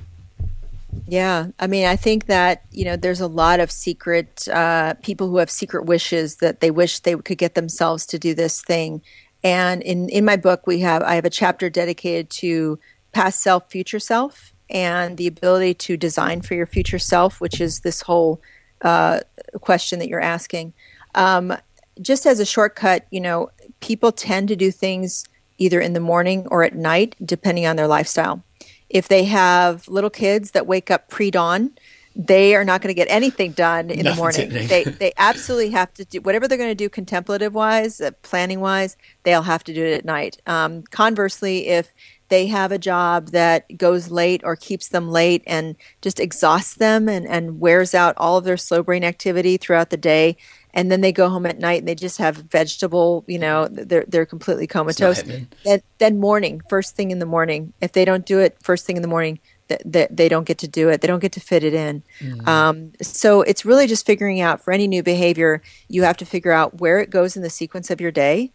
Yeah, I mean, I think that you know, there's a lot of secret uh, people who have secret wishes that they wish they could get themselves to do this thing. And in in my book, we have I have a chapter dedicated to past self, future self, and the ability to design for your future self, which is this whole uh, question that you're asking. Um, just as a shortcut, you know, people tend to do things either in the morning or at night, depending on their lifestyle. If they have little kids that wake up pre dawn, they are not going to get anything done in the morning. they they absolutely have to do whatever they're going to do contemplative wise, uh, planning wise. They'll have to do it at night. Um, conversely, if they have a job that goes late or keeps them late and just exhausts them and, and wears out all of their slow brain activity throughout the day. And then they go home at night and they just have vegetable you know they're, they're completely comatose. then, then morning first thing in the morning if they don't do it first thing in the morning that they, they, don't get to do it. They don't get to fit it in. Mm. um, so it's really just figuring out for any new behavior you have to figure out where it goes in the sequence of your day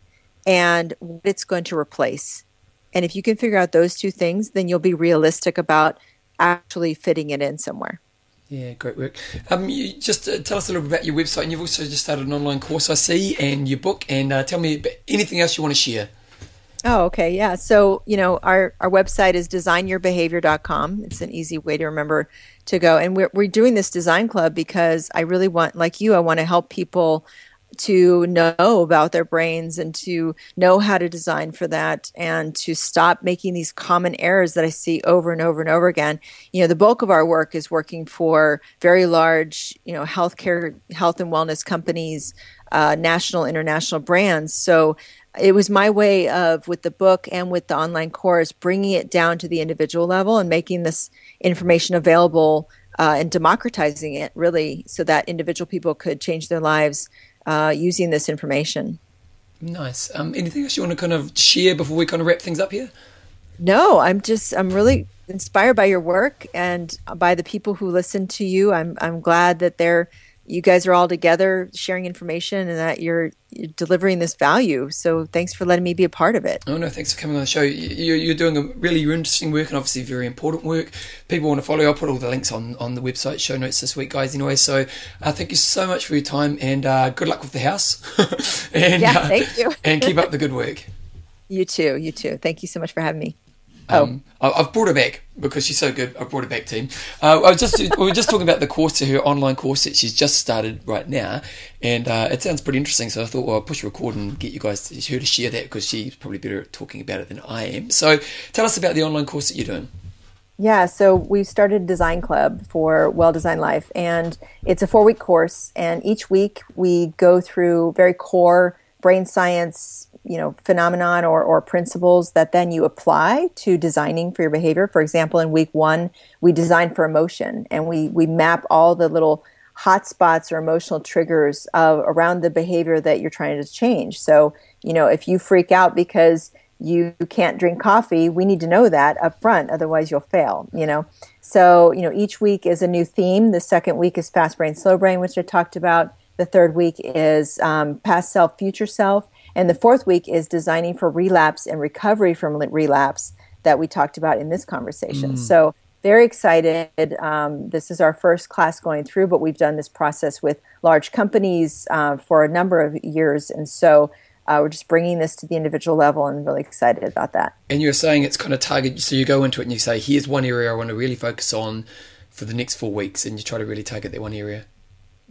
and what it's going to replace and if you can figure out those two things, then you'll be realistic about actually fitting it in somewhere. Yeah, great work. Um, you just uh, tell us a little bit about your website, and you've also just started an online course, I see, and your book. And uh, tell me anything else you want to share. Oh, okay, yeah. So you know, our our website is designyourbehavior.com. It's an easy way to remember to go, and we're we're doing this design club because I really want, like you, I want to help people to know about their brains and to know how to design for that and to stop making these common errors that I see over and over and over again. You know, the bulk of our work is working for very large, you know, healthcare, health and wellness companies, uh, national, international brands. So it was my way of, with the book and with the online course, bringing it down to the individual level and making this information available uh, and democratizing it really so that individual people could change their lives uh, using this information. Nice. Um, anything else you want to kind of share before we kind of wrap things up here? No, I'm just I'm really inspired by your work and by the people who listen to you. I'm I'm glad that they're you guys are all together sharing information and that you're, you're, delivering this value. So thanks for letting me be a part of it. Oh no, thanks for coming on the show. You, you're doing a really interesting work and obviously very important work. People want to follow. I'll put all the links on on the website show notes this week, guys. Anyway, so uh, thank you so much for your time and uh, good luck with the house. and, yeah, uh, thank you. and keep up the good work. You too. You too. Thank you so much for having me. Um, oh. I've brought her back because she's so good. I brought her back, team. Uh, I was just we were just talking about the course, her online course that she's just started right now, and uh, it sounds pretty interesting. So I thought, well, I'll push record and get you guys to, her to share that because she's probably better at talking about it than I am. So tell us about the online course that you're doing. Yeah, so we've started Design Club for Well Designed Life, and it's a four week course. And each week we go through very core brain science you know phenomenon or, or principles that then you apply to designing for your behavior. For example in week one we design for emotion and we we map all the little hotspots or emotional triggers of around the behavior that you're trying to change. So you know if you freak out because you can't drink coffee we need to know that up front otherwise you'll fail you know? So you know each week is a new theme. The second week is fast brain slow brain which i talked about. The third week is um, past self, future self. And the fourth week is designing for relapse and recovery from relapse that we talked about in this conversation. Mm. So, very excited. Um, this is our first class going through, but we've done this process with large companies uh, for a number of years. And so, uh, we're just bringing this to the individual level and really excited about that. And you're saying it's kind of target. So, you go into it and you say, here's one area I want to really focus on for the next four weeks, and you try to really target that one area.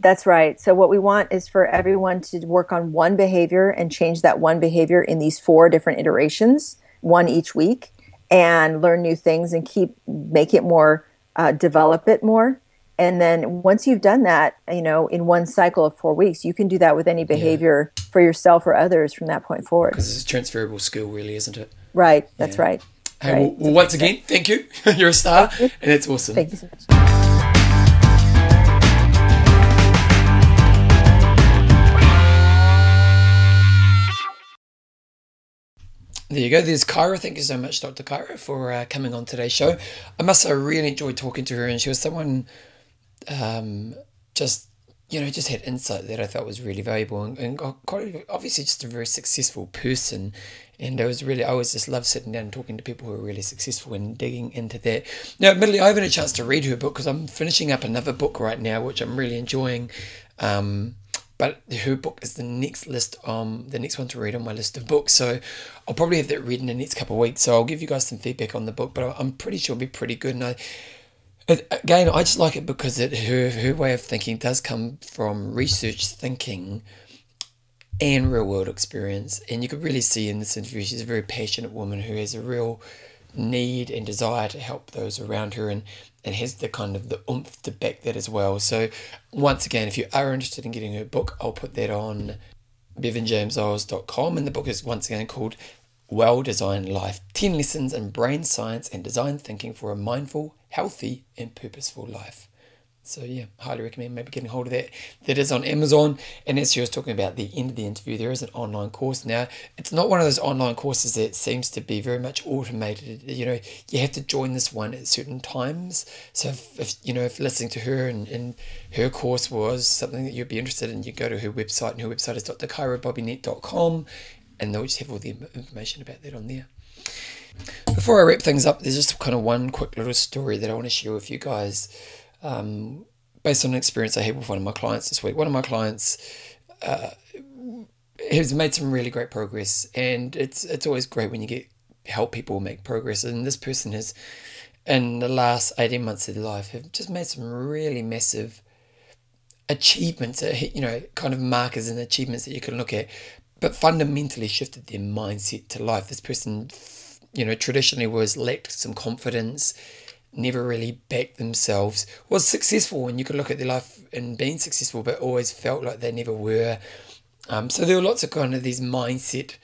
That's right. So, what we want is for everyone to work on one behavior and change that one behavior in these four different iterations, one each week and learn new things and keep make it more uh, develop it more. And then once you've done that you know in one cycle of four weeks you can do that with any behavior yeah. for yourself or others from that point forward. Because it's a transferable skill really isn't it? Right. That's yeah. right. Hey, right. Well, well, once again thank you. You're a star and it's awesome. Thank you so much There you go. There's Kyra. Thank you so much, Dr. Kyra, for uh, coming on today's show. I must I really enjoyed talking to her, and she was someone um, just, you know, just had insight that I thought was really valuable and, and quite obviously just a very successful person. And I was really, I always just love sitting down and talking to people who are really successful and digging into that. Now, admittedly, I haven't had a chance to read her book because I'm finishing up another book right now, which I'm really enjoying. Um, but her book is the next list um the next one to read on my list of books. So i'll probably have that read in the next couple of weeks. So i'll give you guys some feedback on the book but i'm pretty sure it'll be pretty good. And i again i just like it because it her her way of thinking does come from research thinking and real world experience. And you could really see in this interview she's a very passionate woman who has a real need and desire to help those around her and and has the kind of the oomph to back that as well. So once again, if you are interested in getting her book, I'll put that on bevanjameseyles.com and the book is once again called Well Designed Life 10 Lessons in Brain Science and Design Thinking for a Mindful, Healthy and Purposeful Life. So yeah, highly recommend maybe getting hold of that. That is on Amazon. And as she was talking about the end of the interview, there is an online course now. It's not one of those online courses that seems to be very much automated. You know, you have to join this one at certain times. So if, if you know if listening to her and, and her course was something that you'd be interested in, you go to her website, and her website is drkyrabobinet.com, and they'll just have all the information about that on there. Before I wrap things up, there's just kind of one quick little story that I want to share with you guys um, based on an experience I had with one of my clients this week. One of my clients uh, has made some really great progress, and it's it's always great when you get help people make progress. And this person has, in the last eighteen months of their life, have just made some really massive achievements. You know, kind of markers and achievements that you can look at, but fundamentally shifted their mindset to life. This person, you know, traditionally was lacked some confidence never really backed themselves, was successful, and you could look at their life and being successful, but always felt like they never were. Um, so there were lots of kind of these mindset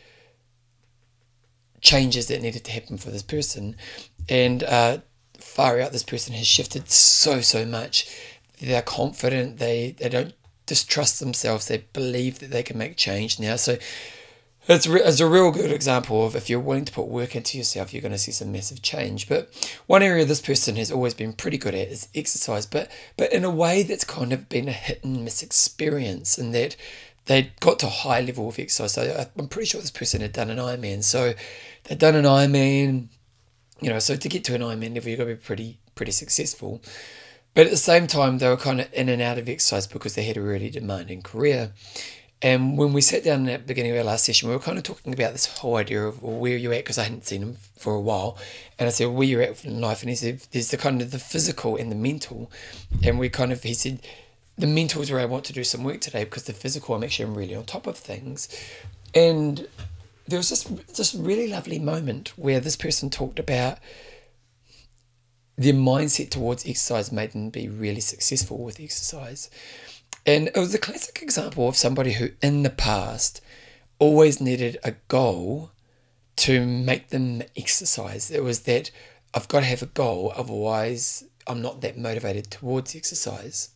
changes that needed to happen for this person, and uh, far out, this person has shifted so so much. They're confident. They they don't distrust themselves. They believe that they can make change now. So it's, re- it's a real good example of if you're willing to put work into yourself, you're going to see some massive change. But one area this person has always been pretty good at is exercise, but but in a way that's kind of been a hit and miss experience, in that they got to a high level of exercise. So uh, I'm pretty sure this person had done an Ironman. So they'd done an Ironman, you know. So to get to an Ironman level, you've got to be pretty pretty successful. But at the same time, they were kind of in and out of exercise because they had a really demanding career. And when we sat down at the beginning of our last session, we were kind of talking about this whole idea of well, where you're at because I hadn't seen him for a while. And I said, where you're at in life? And he said, there's the kind of the physical and the mental. And we kind of, he said, the mental is where I want to do some work today because the physical, I'm actually really on top of things. And there was this, this really lovely moment where this person talked about their mindset towards exercise made them be really successful with exercise. And it was a classic example of somebody who, in the past, always needed a goal to make them exercise. It was that I've got to have a goal, otherwise, I'm not that motivated towards exercise.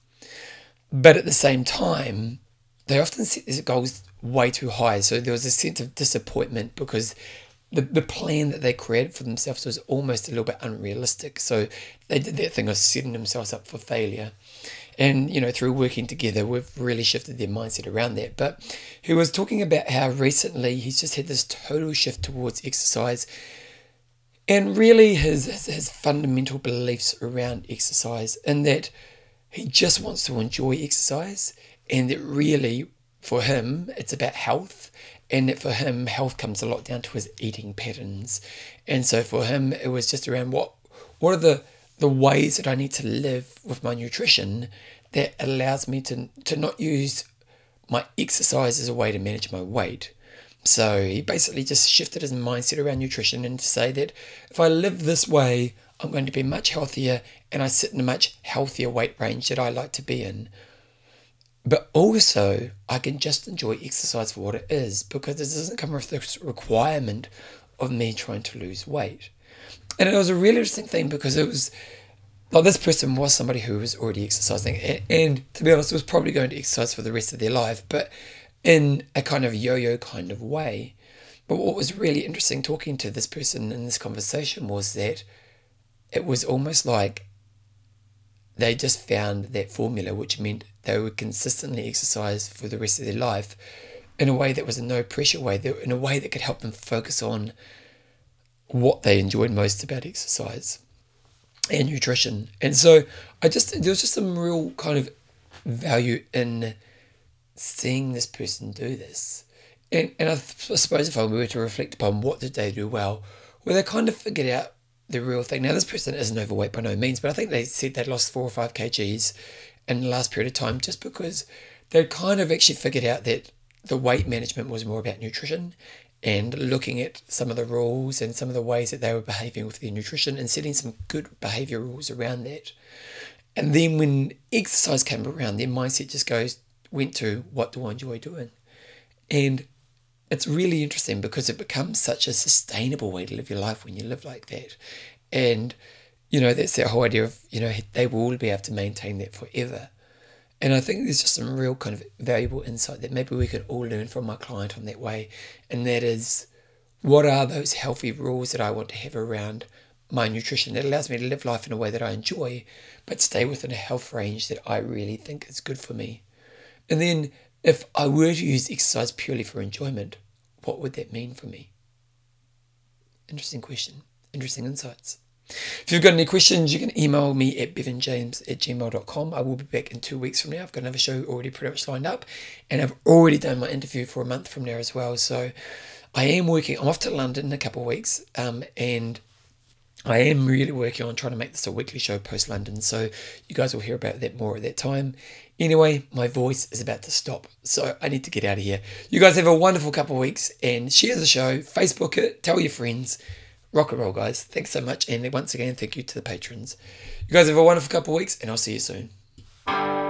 But at the same time, they often set these goals way too high. So there was a sense of disappointment because the, the plan that they created for themselves was almost a little bit unrealistic. So they did that thing of setting themselves up for failure. And, you know, through working together, we've really shifted their mindset around that. But he was talking about how recently he's just had this total shift towards exercise and really his, his, his fundamental beliefs around exercise, and that he just wants to enjoy exercise, and that really for him it's about health, and that for him health comes a lot down to his eating patterns, and so for him it was just around what what are the the ways that I need to live with my nutrition that allows me to to not use my exercise as a way to manage my weight so he basically just shifted his mindset around nutrition and to say that if I live this way, I'm going to be much healthier and I sit in a much healthier weight range that I like to be in. But also, I can just enjoy exercise for what it is because it doesn't come with this requirement of me trying to lose weight. And it was a really interesting thing because it was like this person was somebody who was already exercising and, and to be honest was probably going to exercise for the rest of their life, but in a kind of yo yo kind of way. But what was really interesting talking to this person in this conversation was that it was almost like they just found that formula, which meant they would consistently exercise for the rest of their life in a way that was a no pressure way, in a way that could help them focus on what they enjoyed most about exercise and nutrition. And so I just, there was just some real kind of value in seeing this person do this. And, and I, suppose if I were to reflect upon what did they do well, well, they kind of figured out the real thing. Now, this person isn't overweight by no means, but I think they said they'd lost four or five kgs in the last period of time just because they'd kind of actually figured out that the weight management was more about nutrition and looking at some of the rules and some of the ways that they were behaving with their nutrition and setting some good behavior rules around that. And then when exercise came around, their mindset just goes went to what do I enjoy doing? And it's really interesting because it becomes such a sustainable way to live your life when you live like that. And, you know, that's that whole idea of, you know, they will be able to maintain that forever. And I think there's just some real kind of valuable insight that maybe we could all learn from my client on that way. And that is, what are those healthy rules that I want to have around my nutrition that allows me to live life in a way that I enjoy, but stay within a health range that I really think is good for me? And then if I were to use exercise purely for enjoyment, what would that mean for me? Interesting question. Interesting insights. If you've got any questions, you can email me at bevanjames at gmail.com. I will be back in two weeks from now. I've got another show already pretty much lined up, and I've already done my interview for a month from now as well. So I am working, I'm off to London in a couple of weeks, um, and I am really working on trying to make this a weekly show post London. So you guys will hear about that more at that time. Anyway, my voice is about to stop, so I need to get out of here. You guys have a wonderful couple of weeks and share the show, Facebook it, tell your friends. Rock and roll, guys. Thanks so much. And once again, thank you to the patrons. You guys have a wonderful couple of weeks, and I'll see you soon.